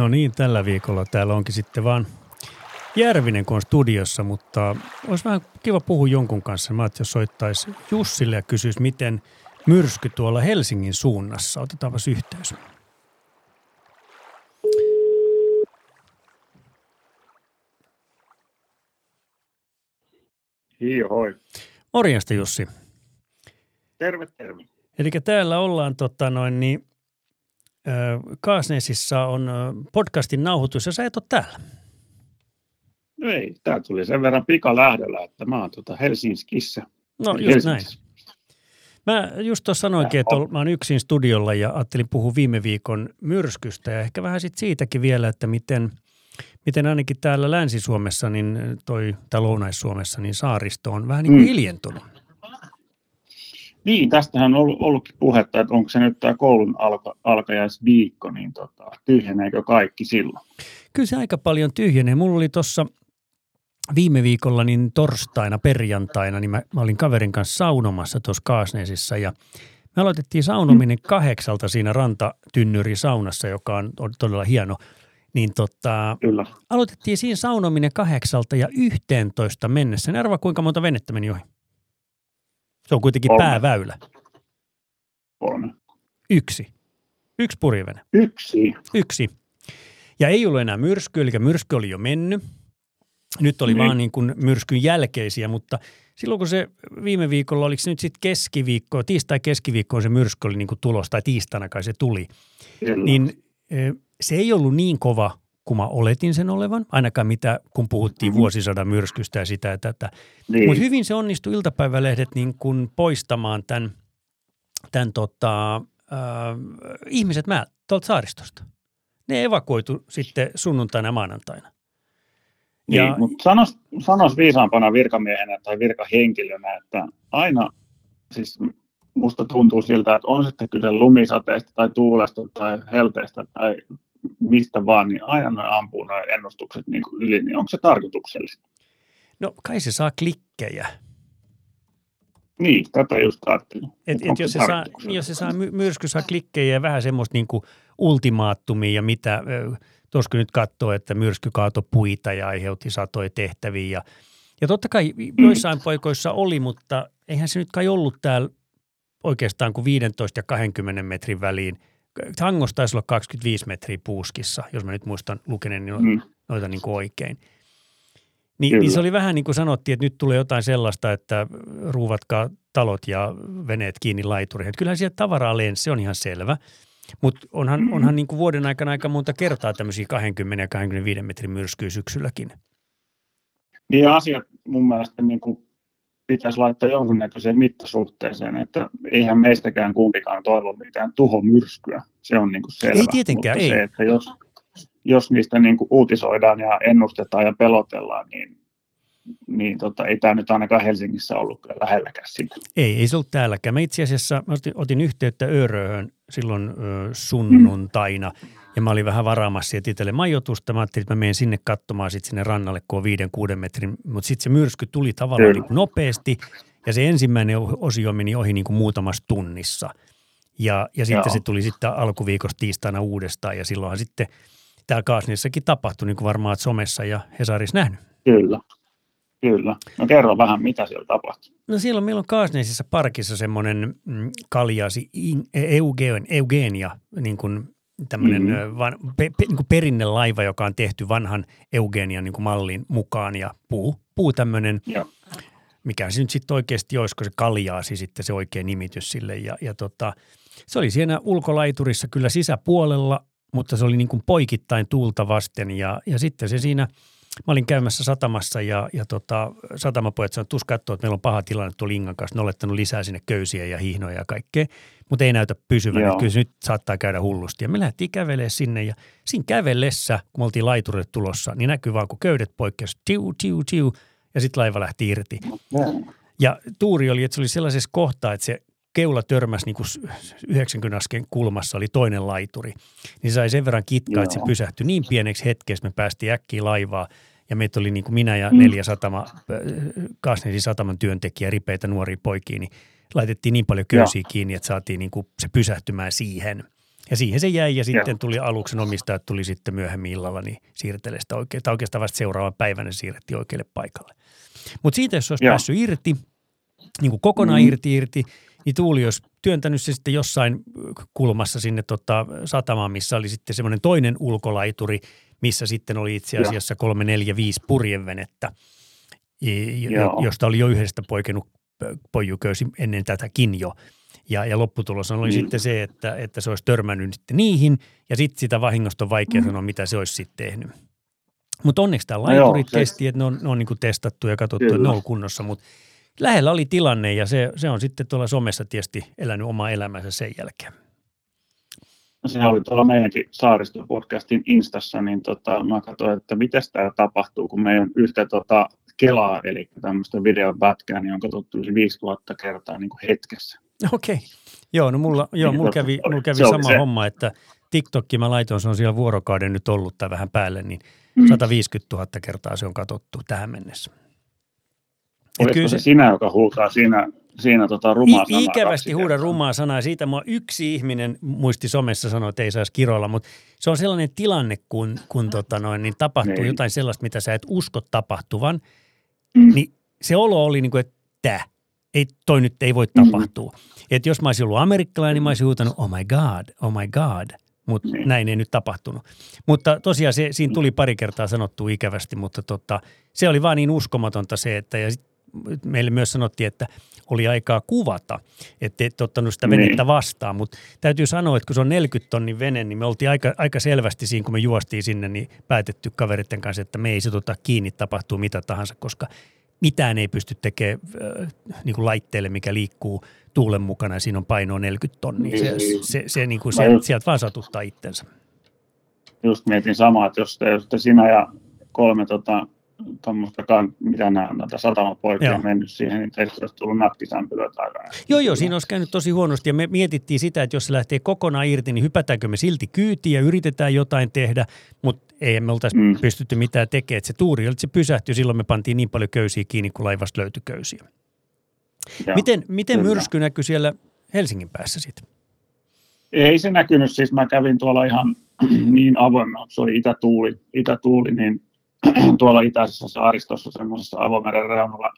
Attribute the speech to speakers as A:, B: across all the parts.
A: No niin, tällä viikolla täällä onkin sitten vaan Järvinen, kun on studiossa, mutta olisi vähän kiva puhua jonkun kanssa. Mä jos soittaisi Jussille ja kysyisi, miten myrsky tuolla Helsingin suunnassa. Otetaanpa yhteys.
B: Hoi.
A: Morjesta Jussi.
B: Terve, terve.
A: Eli täällä ollaan tota noin, niin, Kaasneesissa on podcastin nauhoitus ja sä et ole täällä.
B: No ei, tää tuli sen verran pikalähdöllä, että mä oon tuota Helsingissä.
A: No just näin. Mä just tuossa sanoinkin, että mä oon yksin studiolla ja ajattelin puhua viime viikon myrskystä ja ehkä vähän sit siitäkin vielä, että miten, miten ainakin täällä Länsi-Suomessa, niin toi, tai Lounais-Suomessa, niin saaristo on vähän niin kuin mm. hiljentunut.
B: Niin, tästähän on ollut, ollutkin puhetta, että onko se nyt tämä koulun alka, alkajaisviikko, niin tota, tyhjeneekö kaikki silloin?
A: Kyllä se aika paljon tyhjenee. Mulla oli tuossa viime viikolla niin torstaina, perjantaina, niin mä, mä olin kaverin kanssa saunomassa tuossa Kaasneesissa ja me aloitettiin saunominen kahdeksalta siinä rantatynnyri saunassa, joka on, on todella hieno. Niin tota,
B: Kyllä.
A: aloitettiin siinä saunominen kahdeksalta ja yhteentoista mennessä. Niin arvaa kuinka monta venettä meni ohi? Se on kuitenkin
B: Kolme.
A: pääväylä.
B: On.
A: Yksi. Yksi purjevene.
B: Yksi.
A: Yksi. Ja ei ollut enää myrsky, eli myrsky oli jo mennyt. Nyt oli niin. vaan niin kuin myrskyn jälkeisiä, mutta silloin kun se viime viikolla, oliko se nyt sitten keskiviikko, tiistai keskiviikkoon se myrsky oli niin kuin tulos, tai tiistaina kai se tuli,
B: Kyllä.
A: niin se ei ollut niin kova kuin mä oletin sen olevan, ainakaan mitä, kun puhuttiin mm-hmm. vuosisadan myrskystä ja sitä ja tätä.
B: Niin.
A: Mutta hyvin se onnistui iltapäivälehdet niin kuin poistamaan tämän, tämän tota, äh, ihmiset mä tuolta saaristosta. Ne evakuoitu sitten sunnuntaina ja maanantaina.
B: Niin, ja, mutta sanos, sanos viisaampana virkamiehenä tai virkahenkilönä, että aina siis musta tuntuu siltä, että on sitten kyse lumisateesta tai tuulesta tai helteestä tai mistä vaan, niin aina ampuu nuo ennustukset niin kuin yli, niin onko se tarkoituksellista?
A: No kai se saa klikkejä.
B: Niin, tätä just ajattelin.
A: Et, et jos, se saa, jos se saa, myrsky saa klikkejä ja vähän semmoista niin kuin ultimaattumia ja mitä, tuossa nyt katsoo, että myrsky kaatoi puita ja aiheutti satoja tehtäviä. Ja, ja totta kai joissain mm. paikoissa oli, mutta eihän se nyt kai ollut täällä oikeastaan kuin 15 ja 20 metrin väliin. Tangossa taisi olla 25 metriä puuskissa, jos mä nyt muistan lukeneeni mm. noita niin kuin oikein. Niin, niin se oli vähän niin kuin sanottiin, että nyt tulee jotain sellaista, että ruuvatkaa talot ja veneet kiinni laituriin. Kyllähän sieltä tavaraa lensi, se on ihan selvä. Mutta onhan, mm. onhan niin kuin vuoden aikana aika monta kertaa tämmöisiä 20 ja 25 metrin myrskyjä syksylläkin.
B: Niin asiat mun mielestä niin kuin pitäisi laittaa jonkunnäköiseen mittasuhteeseen, että eihän meistäkään kumpikaan toivo mitään tuhomyrskyä. Se on niin kuin selvä.
A: Ei tietenkään,
B: Mutta
A: ei.
B: Se, että jos, jos niistä niin kuin uutisoidaan ja ennustetaan ja pelotellaan, niin, niin tota, ei tämä nyt ainakaan Helsingissä ollut kyllä lähelläkään sitä.
A: Ei, ei se ollut täälläkään. Mä itse asiassa mä otin, otin yhteyttä Öröhön silloin ö, sunnuntaina mm. Ja mä olin vähän varaamassa sieltä itselle majoitusta. Mä ajattelin, että mä menen sinne katsomaan sitten sinne rannalle, kun on viiden, kuuden metrin, mutta sitten se myrsky tuli tavallaan niin nopeasti ja se ensimmäinen osio meni ohi niin kuin muutamassa tunnissa. Ja, ja sitten Joo. se tuli sitten alkuviikosta tiistaina uudestaan ja silloinhan sitten – täällä Kaasnissakin tapahtui, niin kuin varmaan somessa ja Hesarissa nähnyt.
B: Kyllä, kyllä. No kerro vähän, mitä siellä tapahtui.
A: No silloin meillä on Kaasneisissa parkissa semmoinen mm, kaljasi Eugen, Eugenia, niin kuin tämmöinen mm-hmm. van, pe, pe, niin kuin perinnelaiva, joka on tehty vanhan Eugenian niin kuin mallin mukaan ja puu, puu tämmöinen,
B: Joo.
A: mikä se nyt sitten oikeasti olisiko se kaljaasi sitten se oikea nimitys sille ja, ja tota, se oli siinä ulkolaiturissa kyllä sisäpuolella mutta se oli niin kuin poikittain tuulta vasten ja, ja sitten se siinä mä olin käymässä satamassa ja, ja tota, satamapojat sanoivat, että katsoa, että meillä on paha tilanne tuolla Ingan kanssa. Ne on lisää sinne köysiä ja hihnoja ja kaikkea, mutta ei näytä pysyvän. Joo. Kyllä se nyt saattaa käydä hullusti. Ja me lähdettiin kävelemään sinne ja siinä kävellessä, kun me oltiin laiturille tulossa, niin näkyy vaan, kun köydet poikkesi, tiu, tiu, tiu, ja sitten laiva lähti irti. Ja tuuri oli, että se oli sellaisessa kohtaa, että se keula törmäsi niin kuin 90 asken kulmassa oli toinen laituri. Niin sai sen verran kitkaa, että se pysähtyi niin pieneksi hetkeksi, me päästiin äkkiä laivaa ja meitä oli niin kuin minä ja mm. neljä satama, Kaasnesin sataman työntekijä, ripeitä nuoria poikia, niin laitettiin niin paljon köysiä kiinni, että saatiin niin kuin se pysähtymään siihen. Ja siihen se jäi ja sitten tuli aluksen omistajat tuli sitten myöhemmin illalla, niin siirtelee sitä oikein, tai oikeastaan vasta seuraavan päivänä siirrettiin oikealle paikalle. Mutta siitä, jos olisi Joo. päässyt irti, niin kuin kokonaan mm. irti irti, niin Tuuli olisi työntänyt se sitten jossain kulmassa sinne tota satamaan, missä oli sitten semmoinen toinen ulkolaituri, missä sitten oli itse asiassa kolme, neljä, viisi purjevenettä, josta oli jo yhdestä poikennut pojuköysi ennen tätäkin jo. Ja, ja lopputulos oli mm. sitten se, että, että se olisi törmännyt sitten niihin, ja sitten sitä vahingosta on vaikea mm. sanoa, mitä se olisi sitten tehnyt. Mutta onneksi tämä laiturit no kesti, että ne on, ne on niin testattu ja katsottu, Kyllä. että ne on kunnossa, mutta lähellä oli tilanne ja se, se on sitten tuolla somessa tietysti elänyt oma elämänsä sen jälkeen.
B: Se oli tuolla meidänkin saaristopodcastin Instassa, niin tota, mä katsoin, että miten tämä tapahtuu, kun meidän yhtä tota, Kelaa, eli tämmöistä videopätkää, niin on katsottu 5000 kertaa niin kuin hetkessä.
A: Okei. Okay. Joo, no mulla, joo, mulla kävi, mulla kävi sama se. homma, että TikTokki mä laitoin, se on siellä vuorokauden nyt ollut tai vähän päälle, niin 150 000 kertaa se on katsottu tähän mennessä.
B: Olisiko se, se sinä, joka huutaa siinä, siinä tota rumaa
A: sanaa? Ikävästi huuda rumaa sanaa. Siitä mua yksi ihminen muisti somessa sanoa, että ei saisi kiroilla, mutta se on sellainen tilanne, kun, kun tota noin, niin tapahtuu niin. jotain sellaista, mitä sä et usko tapahtuvan. Mm. Niin se olo oli niin kuin, että ei, toi nyt ei voi mm. tapahtua. Mm. Että jos mä olisin ollut amerikkalainen, niin mä olisin huutanut, oh my god, oh my god. Mutta niin. näin ei nyt tapahtunut. Mutta tosiaan se, siinä tuli pari kertaa sanottu ikävästi, mutta tota, se oli vaan niin uskomatonta se, että ja sit meille myös sanottiin, että oli aikaa kuvata, että et ottanut sitä venettä niin. vastaan, mutta täytyy sanoa, että kun se on 40 tonnin vene, niin me oltiin aika, aika selvästi siinä, kun me juostiin sinne, niin päätetty kaveritten kanssa, että me ei se tota kiinni tapahtuu mitä tahansa, koska mitään ei pysty tekemään äh, niin kuin laitteelle, mikä liikkuu tuulen mukana ja siinä on painoa 40 tonnia. Se, niin. se, se, niin kuin se, sieltä vaan satuttaa itsensä.
B: Just mietin samaa, että jos te, jos te sinä ja kolme tota, tuommoista, mitä nämä näitä satamapoikia on mennyt siihen, niin teistä olisi tullut nappisämpylöä takana.
A: Joo, joo, siinä olisi käynyt tosi huonosti ja me mietittiin sitä, että jos se lähtee kokonaan irti, niin hypätäänkö me silti kyytiin ja yritetään jotain tehdä, mutta ei me oltaisi mm. pystytty mitään tekemään. Että se tuuri oli, että se pysähtyi, silloin me pantiin niin paljon köysiä kiinni, kun laivasta löytyi köysiä. Ja, miten miten myrsky näkyy siellä Helsingin päässä sitten?
B: Ei se näkynyt, siis mä kävin tuolla ihan niin avoimena, se oli itätuuli, itätuuli niin tuolla itäisessä saaristossa semmoisessa avomeren reunalla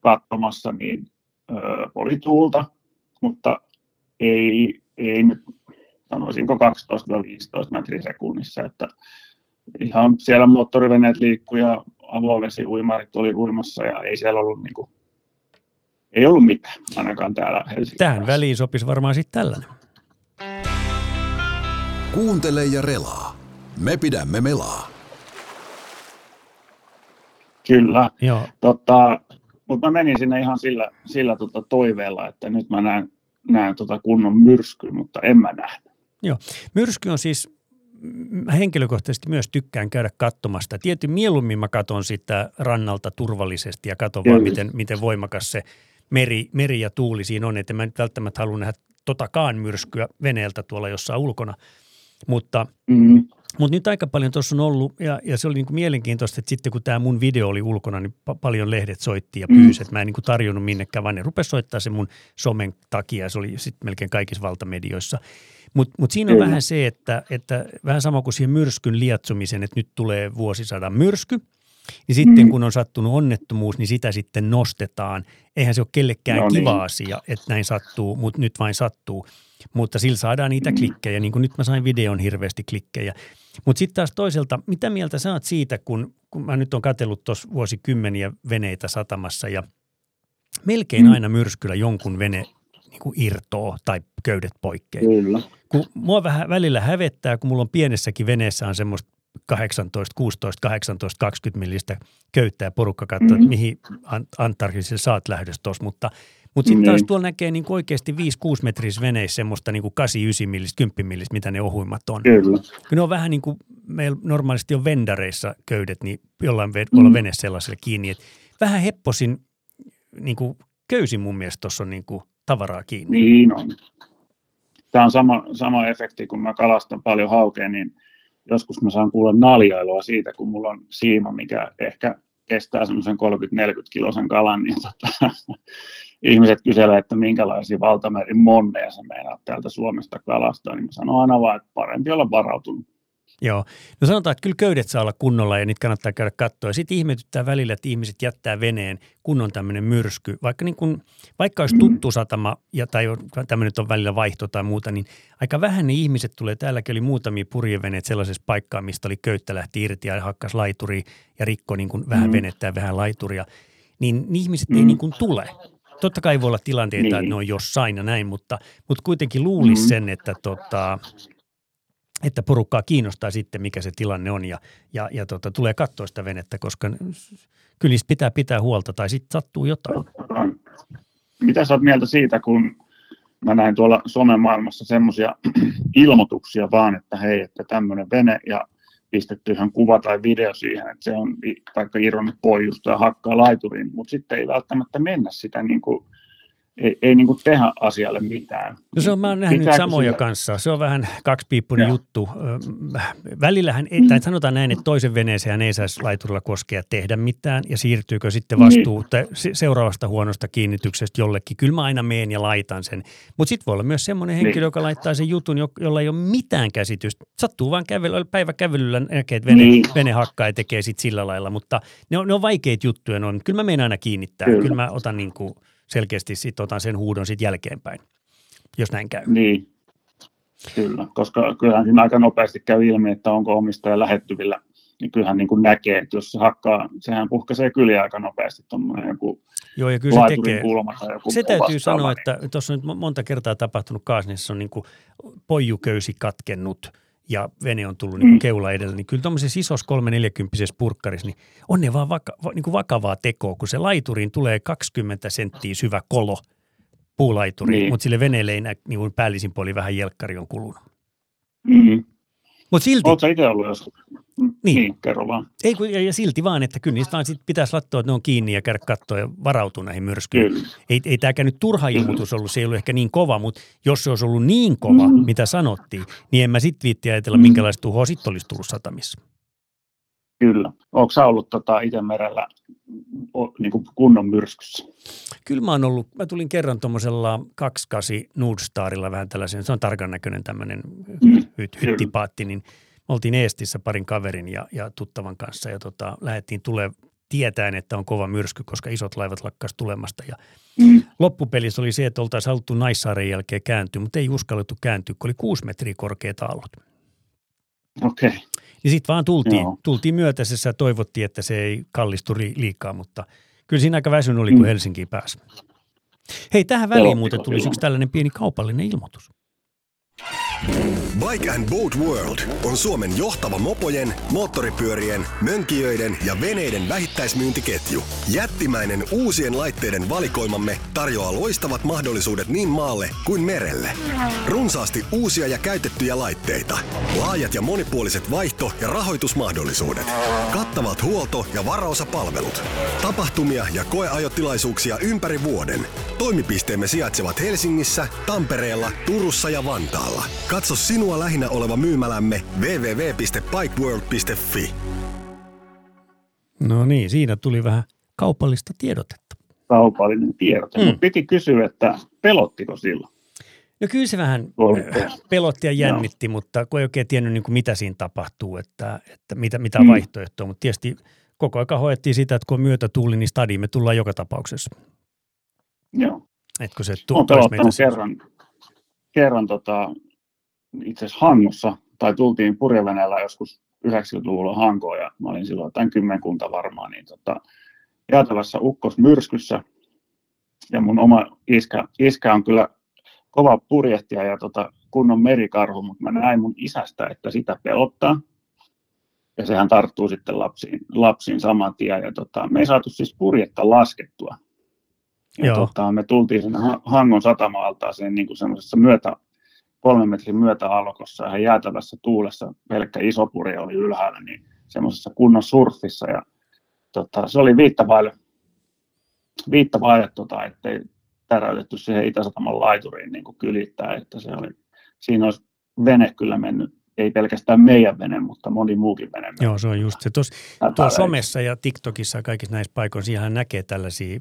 B: katsomassa, niin ö, oli tuulta, mutta ei, ei nyt sanoisinko 12-15 metriä sekunnissa, että ihan siellä moottoriveneet liikkuu ja avovesiuimarit oli uimassa ja ei siellä ollut niin kuin, ei ollut mitään, ainakaan täällä Helsingissä.
A: Tähän väliin sopisi varmaan sitten tällainen.
C: Kuuntele ja relaa. Me pidämme melaa.
B: Kyllä. Joo. Tota, mutta mä menin sinne ihan sillä, sillä tota toiveella, että nyt mä näen, näen tota kunnon myrsky, mutta en mä nähnyt.
A: Joo. Myrsky on siis, mä henkilökohtaisesti myös tykkään käydä katsomasta. Tietysti mieluummin mä katson sitä rannalta turvallisesti ja katson vaan, miten, miten voimakas se meri, meri ja tuuli siinä on. Että mä nyt välttämättä halua nähdä totakaan myrskyä veneeltä tuolla jossain ulkona. Mutta mm-hmm. Mutta nyt aika paljon tuossa on ollut, ja, ja se oli niinku mielenkiintoista, että sitten kun tämä mun video oli ulkona, niin pa- paljon lehdet soitti ja pyysi, mm. että mä en niinku tarjonnut minnekään, vaan ne rupesi soittaa se mun somen takia, se oli sitten melkein kaikissa valtamedioissa. Mutta mut siinä on mm. vähän se, että, että vähän sama kuin siihen myrskyn liatsumisen, että nyt tulee vuosisadan myrsky, niin sitten mm. kun on sattunut onnettomuus, niin sitä sitten nostetaan. Eihän se ole kellekään no niin. kiva asia, että näin sattuu, mutta nyt vain sattuu. Mutta sillä saadaan niitä mm. klikkejä, niin kuin nyt mä sain videon hirveästi klikkejä. Mutta sitten taas toiselta, mitä mieltä sä oot siitä, kun, kun mä nyt on katsellut tuossa vuosikymmeniä veneitä satamassa ja melkein mm. aina myrskyllä jonkun vene niin kuin irtoo tai köydet poikkeaa. Kyllä. Kun mua vähän välillä hävettää, kun mulla on pienessäkin veneessä on semmoista 18, 16, 18, 20 millistä köyttä ja porukka katsoo, mm-hmm. että mihin Antarktisille saat lähdössä tuossa, mutta mutta sitten taas niin. tuolla näkee niin oikeasti 5-6 metris veneissä semmoista niin 8-9 millistä, 10 millistä, mitä ne ohuimmat on.
B: Kyllä. Kun
A: ne on vähän niin kuin meillä normaalisti on vendareissa köydet, niin jollain ve- mm. olla vene sellaiselle kiinni. Et vähän hepposin niin kuin köysin mun mielestä tuossa on niin kuin tavaraa kiinni.
B: Niin on. Tämä on sama, sama efekti, kun mä kalastan paljon haukea, niin joskus mä saan kuulla naljailua siitä, kun mulla on siima, mikä ehkä kestää semmoisen 30-40 kilosen kalan, niin tota, ihmiset kyselee, että minkälaisia valtamerin monneja sä meinaat täältä Suomesta kalastaa, niin mä sanon aina vaan, että parempi olla varautunut.
A: Joo. No sanotaan, että kyllä köydet saa olla kunnolla ja niitä kannattaa käydä katsoa. Sitten ihmetyttää välillä, että ihmiset jättää veneen kunnon tämmöinen myrsky. Vaikka, niin kun, vaikka olisi tuttu satama ja, tai tämmöinen on välillä vaihto tai muuta, niin aika vähän ne ihmiset tulee. Täälläkin oli muutamia purjeveneet sellaisessa paikkaa, mistä oli köyttä lähti irti ja hakkas laituri ja rikko niin kuin vähän mm. venettä ja vähän laituria. Niin, niin ihmiset mm. ei niin kuin tule. Totta kai voi olla tilanteita, niin. että ne on jossain ja näin, mutta, mutta kuitenkin luulisi mm. sen, että tota, että porukkaa kiinnostaa sitten, mikä se tilanne on ja, ja, ja tota, tulee katsoa sitä venettä, koska kyllä niistä pitää pitää huolta tai sitten sattuu jotain.
B: Mitä sä oot mieltä siitä, kun mä näin tuolla Suomen maailmassa semmoisia ilmoituksia vaan, että hei, että tämmöinen vene ja pistetty ihan kuva tai video siihen, että se on vaikka irronnut poijusta ja hakkaa laituriin, mutta sitten ei välttämättä mennä sitä niin kuin ei, ei niin kuin tehdä asialle mitään.
A: No se on, mä oon nähnyt Pitääkö samoja sille? kanssa. Se on vähän kaksipiippunen juttu. Välillähän, ei, tai sanotaan näin, että toisen veneeseen ei saisi laiturilla koskea tehdä mitään, ja siirtyykö sitten vastuu niin. seuraavasta huonosta kiinnityksestä jollekin. Kyllä mä aina meen ja laitan sen. Mutta sitten voi olla myös semmoinen henkilö, niin. joka laittaa sen jutun, jolla ei ole mitään käsitystä. Sattuu vaan kävely, päiväkävelyllä näkee, että vene, niin. vene hakkaa ja tekee sitten sillä lailla, mutta ne on, ne on vaikeita juttuja. Ne on. Kyllä mä menen aina kiinnittää. Kyllä, Kyllä mä otan niin kuin – selkeästi sit otan sen huudon sitten jälkeenpäin, jos näin käy.
B: Niin, kyllä, koska kyllähän siinä aika nopeasti käy ilmi, että onko omistaja lähettyvillä, niin kyllähän niin kuin näkee, että jos se hakkaa, sehän puhkaisee kyllä aika nopeasti tuommoinen joku
A: Joo, ja kyllä se tekee. tai joku Se täytyy sanoa, että tuossa on nyt monta kertaa tapahtunut Kaasnissa, on niin kuin poijuköysi katkennut – ja vene on tullut niin keula edellä, niin kyllä tuommoisessa isossa 340 purkkarissa, niin on ne vaan vaka, niin kuin vakavaa tekoa, kun se laituriin tulee 20 senttiä syvä kolo puulaituri, niin. mutta sille veneelle ei näy, niin kuin päällisin puoli vähän jelkkari on kulunut.
B: Mm-hmm.
A: Mutta silti...
B: Oletko itse ollut jos... Niin. niin, kerro vaan.
A: Ei, kun, ja, ja silti vaan, että kyllä niistä sit pitäisi lattoa, että ne on kiinni ja käydä katsoa ja varautua näihin myrskyihin. Ei, ei tämäkään nyt turha ilmoitus ollut, se ei ollut ehkä niin kova, mutta jos se olisi ollut niin kova, mm-hmm. mitä sanottiin, niin en mä sitten viitti ajatella, minkälaista tuhoa sitten olisi tullut satamissa.
B: Kyllä. Onko sä ollut tota Itämerellä niin kuin kunnon myrskyssä?
A: Kyllä mä oon ollut, mä tulin kerran tuommoisella 28 Nudstarilla vähän tällaisen, se on tarkan näköinen tämmöinen mm, hyt, hyttipaatti, niin me oltiin Eestissä parin kaverin ja, ja tuttavan kanssa ja tota, lähdettiin tulee tietäen, että on kova myrsky, koska isot laivat lakkas tulemasta. Ja mm. Loppupelissä oli se, että oltaisiin haluttu Naissaaren jälkeen kääntyä, mutta ei uskallettu kääntyä, kun oli kuusi metriä korkeat aallot.
B: Okei. Okay.
A: Niin sitten vaan tultiin, tultiin myötäisessä ja toivottiin, että se ei kallistu liikaa, mutta kyllä siinä aika väsyn oli, kun mm. Helsinkiin pääsi. Hei, tähän väliin muuten tuli yksi tällainen pieni kaupallinen ilmoitus.
D: Bike and Boat World on Suomen johtava mopojen, moottoripyörien, mönkijöiden ja veneiden vähittäismyyntiketju. Jättimäinen uusien laitteiden valikoimamme tarjoaa loistavat mahdollisuudet niin maalle kuin merelle. Runsaasti uusia ja käytettyjä laitteita. Laajat ja monipuoliset vaihto- ja rahoitusmahdollisuudet. Kattavat huolto- ja varaosapalvelut. Tapahtumia ja koeajotilaisuuksia ympäri vuoden. Toimipisteemme sijaitsevat Helsingissä, Tampereella, Turussa ja Vantaalla. Katso sinua lähinnä oleva myymälämme www.bikeworld.fi.
A: No niin, siinä tuli vähän kaupallista tiedotetta.
B: Kaupallinen tiedote. Mm. piti kysyä, että pelottiko silloin?
A: No kyllä se vähän pelotti ja jännitti, no. mutta kun ei oikein tiennyt niin kuin mitä siinä tapahtuu, että, että mitä, mitä mm. vaihtoehtoa. Mutta tietysti koko aika hoettiin sitä, että kun on myötä tuli, niin stadiin me tullaan joka tapauksessa.
B: Joo.
A: Etkö se
B: tu- meitä kerran, kerran tota, itse asiassa Hangossa, tai tultiin purjeveneellä joskus 90-luvulla Hankoon, ja mä olin silloin tämän kymmenkunta varmaan, niin tota, jäätävässä ukkosmyrskyssä, ja mun oma iskä, iskä on kyllä kova purjehtija ja tota, kunnon merikarhu, mutta mä näin mun isästä, että sitä pelottaa. ja sehän tarttuu sitten lapsiin, lapsiin saman tien. Ja tota, me ei saatu siis purjetta laskettua. Ja tota, me tultiin sinne Hangon sen niin kuin semmoisessa myötä, kolmen metrin myötäalkossa ja jäätävässä tuulessa pelkkä iso purje oli ylhäällä, niin semmoisessa kunnon surfissa. Ja tota, se oli viittä vaille, viittä vaille tota, ettei täräytetty siihen Itä-Sataman laituriin niin kuin kylittää, että se oli, siinä olisi vene kyllä mennyt ei pelkästään meidän vene, mutta moni muukin vene.
A: Joo, se on just se. Tuossa somessa ja TikTokissa ja kaikissa näissä paikoissa siihen näkee tällaisia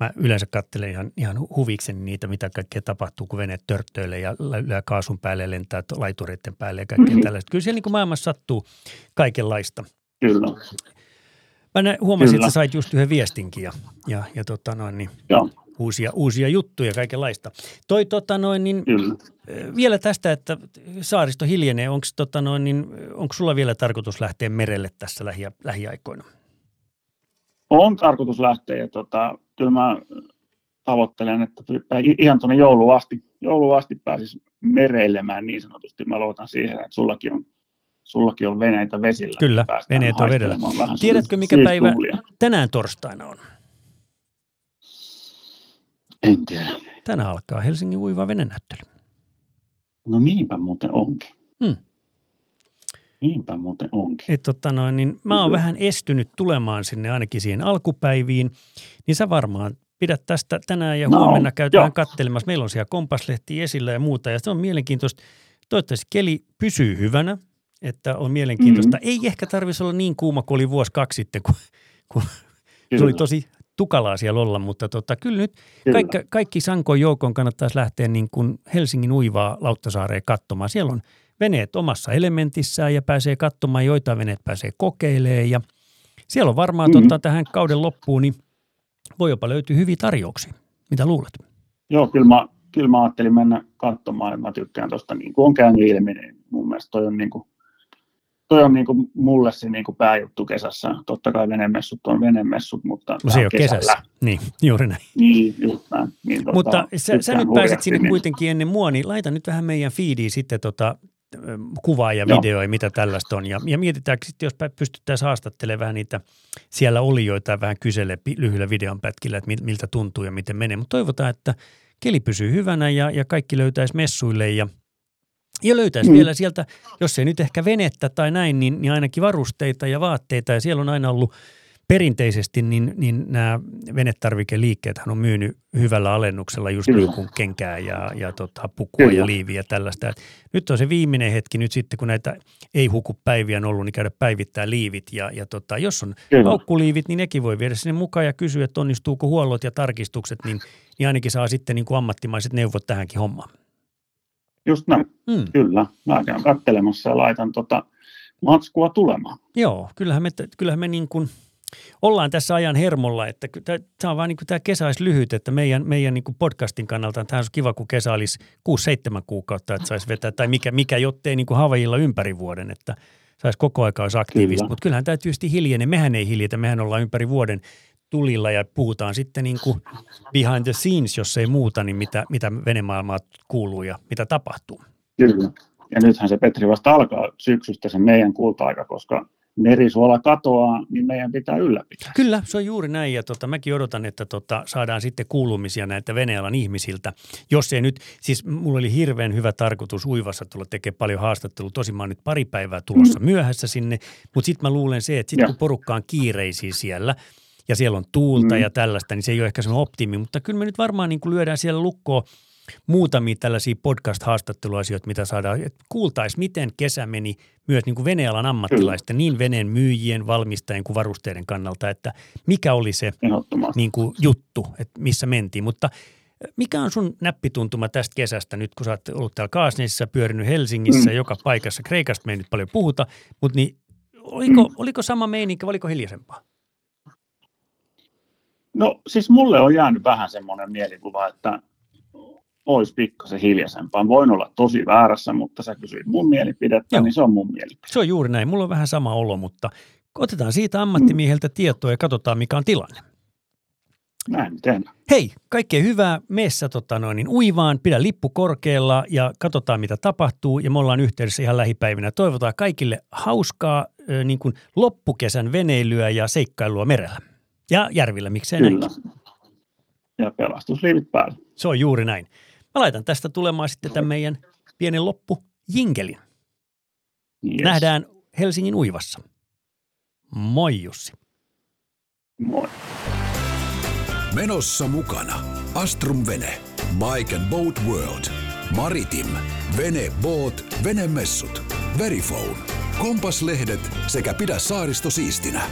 A: Mä yleensä katselen ihan, ihan huvikseni niitä, mitä kaikkea tapahtuu, kun vene törttöilee ja lyö kaasun päälle, lentää laitureiden päälle ja kaikkea mm-hmm. tällaista. Kyllä siellä niin kuin maailmassa sattuu kaikenlaista.
B: Kyllä.
A: Mä nä, huomasin, Kyllä. että sä sait just yhden viestinkin ja, ja, ja tota noin, niin Joo. Uusia, uusia juttuja kaikenlaista. Toi tota noin, niin, Kyllä. vielä tästä, että saaristo hiljenee, onko tota noin, niin, onko sulla vielä tarkoitus lähteä merelle tässä lähi, lähiaikoina?
B: On tarkoitus lähteä ja tota, kyllä mä tavoittelen, että ihan tuonne jouluun asti, jouluun asti pääsisi mereilemään niin sanotusti. Mä luotan siihen, että sullakin on, sullakin on veneitä vesillä.
A: Kyllä, veneet on vedellä. Tiedätkö, mikä päivä tuulia. tänään torstaina on?
B: En tiedä.
A: Tänään alkaa Helsingin uiva venenäyttely.
B: No niinpä muuten onkin. Hmm. Niinpä muuten onkin.
A: Et, tota noin, niin mä oon vähän estynyt tulemaan sinne ainakin siihen alkupäiviin, niin sä varmaan pidät tästä tänään ja no, huomenna käytään kattelemassa. Meillä on siellä kompaslehti esillä ja muuta ja se on mielenkiintoista. Toivottavasti keli pysyy hyvänä, että on mielenkiintoista. Mm-hmm. Ei ehkä tarvitsisi olla niin kuuma kuin oli vuosi kaksi sitten, kun, kun se oli tosi tukalaa siellä olla, mutta tota, kyllä nyt kyllä. Kaikki, kaikki Sankoin joukon kannattaisi lähteä niin kuin Helsingin uivaa Lauttasaareen katsomaan. Siellä on veneet omassa elementissään ja pääsee katsomaan, joita veneet pääsee kokeilemaan ja siellä on varmaan mm-hmm. tota, tähän kauden loppuun, niin voi jopa löytyä hyviä tarjouksia. Mitä luulet?
B: Joo, kyllä mä, kyllä mä ajattelin mennä katsomaan, mä tykkään tuosta, niin kuin on käynyt ilmi, niin mun mielestä toi on niin kuin, toi on niin kuin mulle se niin kuin pääjuttu kesässä. Totta kai venemessut on venemessut, mutta
A: no se ei ole kesällä. kesässä. Niin, juuri näin.
B: Niin, just näin. Niin,
A: tota, mutta sä, sä nyt pääset sinne niin. kuitenkin ennen mua, niin laita nyt vähän meidän feediin sitten tota, kuvaa ja video ja mitä tällaista on. Ja, ja mietitään sitten, jos pystyttäisiin haastattelemaan vähän niitä siellä olijoita vähän kysele lyhyillä videon pätkillä, että miltä tuntuu ja miten menee. Mutta toivotaan, että keli pysyy hyvänä ja, ja kaikki löytäisi messuille ja, ja löytäisi mm. vielä sieltä, jos ei nyt ehkä venettä tai näin, niin, niin ainakin varusteita ja vaatteita. Ja siellä on aina ollut – perinteisesti niin, niin nämä venetarvikeliikkeet on myynyt hyvällä alennuksella just niin kuin kenkää ja, ja tota, pukua Kyllä. ja liiviä ja tällaista. Et nyt on se viimeinen hetki nyt sitten, kun näitä ei huku päiviä on ollut, niin käydä päivittää liivit. Ja, ja tota, jos on aukkuliivit, niin nekin voi viedä sinne mukaan ja kysyä, että onnistuuko huollot ja tarkistukset, niin, niin ainakin saa sitten niin kuin ammattimaiset neuvot tähänkin hommaan.
B: Just näin, mm. kyllä. Mä käyn katselemassa ja laitan tota matskua tulemaan.
A: Joo, kyllähän me, kyllähän me niin kuin – ollaan tässä ajan hermolla, että tämä on vaan niin kuin tämä kesä olisi lyhyt, että meidän, meidän niin kuin podcastin kannalta tämä olisi kiva, kun kesä olisi 6-7 kuukautta, että saisi vetää, tai mikä, mikä jottei niin kuin Havajilla ympäri vuoden, että saisi koko aika olisi aktiivista. Kyllä. Mutta kyllähän tämä tietysti hiljene, mehän ei hiljetä, mehän ollaan ympäri vuoden tulilla ja puhutaan sitten niin kuin behind the scenes, jos ei muuta, niin mitä, mitä venemaailmaa kuuluu ja mitä tapahtuu.
B: Kyllä. Ja nythän se Petri vasta alkaa syksystä sen meidän kulta-aika, koska merisuola katoaa, niin meidän pitää ylläpitää.
A: Kyllä, se on juuri näin ja tota, mäkin odotan, että tota, saadaan sitten kuulumisia näitä Venealan ihmisiltä. Jos ei nyt, siis mulla oli hirveän hyvä tarkoitus uivassa tulla tekemään paljon haastattelua, tosi mä oon nyt pari päivää tulossa mm. myöhässä sinne, mutta sitten mä luulen se, että sitten kun porukka on kiireisiä siellä ja siellä on tuulta mm. ja tällaista, niin se ei ole ehkä semmoinen optimi, mutta kyllä me nyt varmaan niin kuin lyödään siellä lukkoon muutamia tällaisia podcast-haastatteluasioita, mitä saadaan, että kuultaisiin, miten kesä meni myös niin kuin venealan ammattilaisten, niin veneen myyjien, valmistajien kuin varusteiden kannalta, että mikä oli se niin kuin juttu, että missä mentiin. Mutta mikä on sun näppituntuma tästä kesästä nyt, kun sä oot ollut täällä Kaasneissa, pyörinyt Helsingissä, mm. joka paikassa, Kreikasta me ei nyt paljon puhuta, mutta niin, oliko, mm. oliko sama meininki, oliko hiljaisempaa?
B: No siis mulle on jäänyt vähän semmoinen mielikuva, että olisi pikkasen hiljaisempaa. Voin olla tosi väärässä, mutta sä kysyit mun mielipidettä, Joo. niin se on mun mielipide.
A: Se on juuri näin. Mulla on vähän sama olo, mutta otetaan siitä ammattimieheltä tietoa ja katsotaan, mikä on tilanne.
B: Näin tehdään.
A: Hei, kaikkea hyvää. Meessä tota noin, niin uivaan, pidä lippu korkealla ja katsotaan, mitä tapahtuu. Ja me ollaan yhteydessä ihan lähipäivinä. Toivotaan kaikille hauskaa niin kuin loppukesän veneilyä ja seikkailua merellä. Ja järvillä, miksei Kyllä. näin.
B: Ja pelastusliivit päällä.
A: Se on juuri näin. Mä laitan tästä tulemaan sitten tämän meidän pienen loppu jingelin. Yes. Nähdään Helsingin uivassa. Moi Jussi.
B: Moi.
C: Menossa mukana Astrum Vene, Bike and Boat World, Maritim, Vene Boat, Venemessut, Verifone, Kompaslehdet sekä Pidä saaristo siistinä.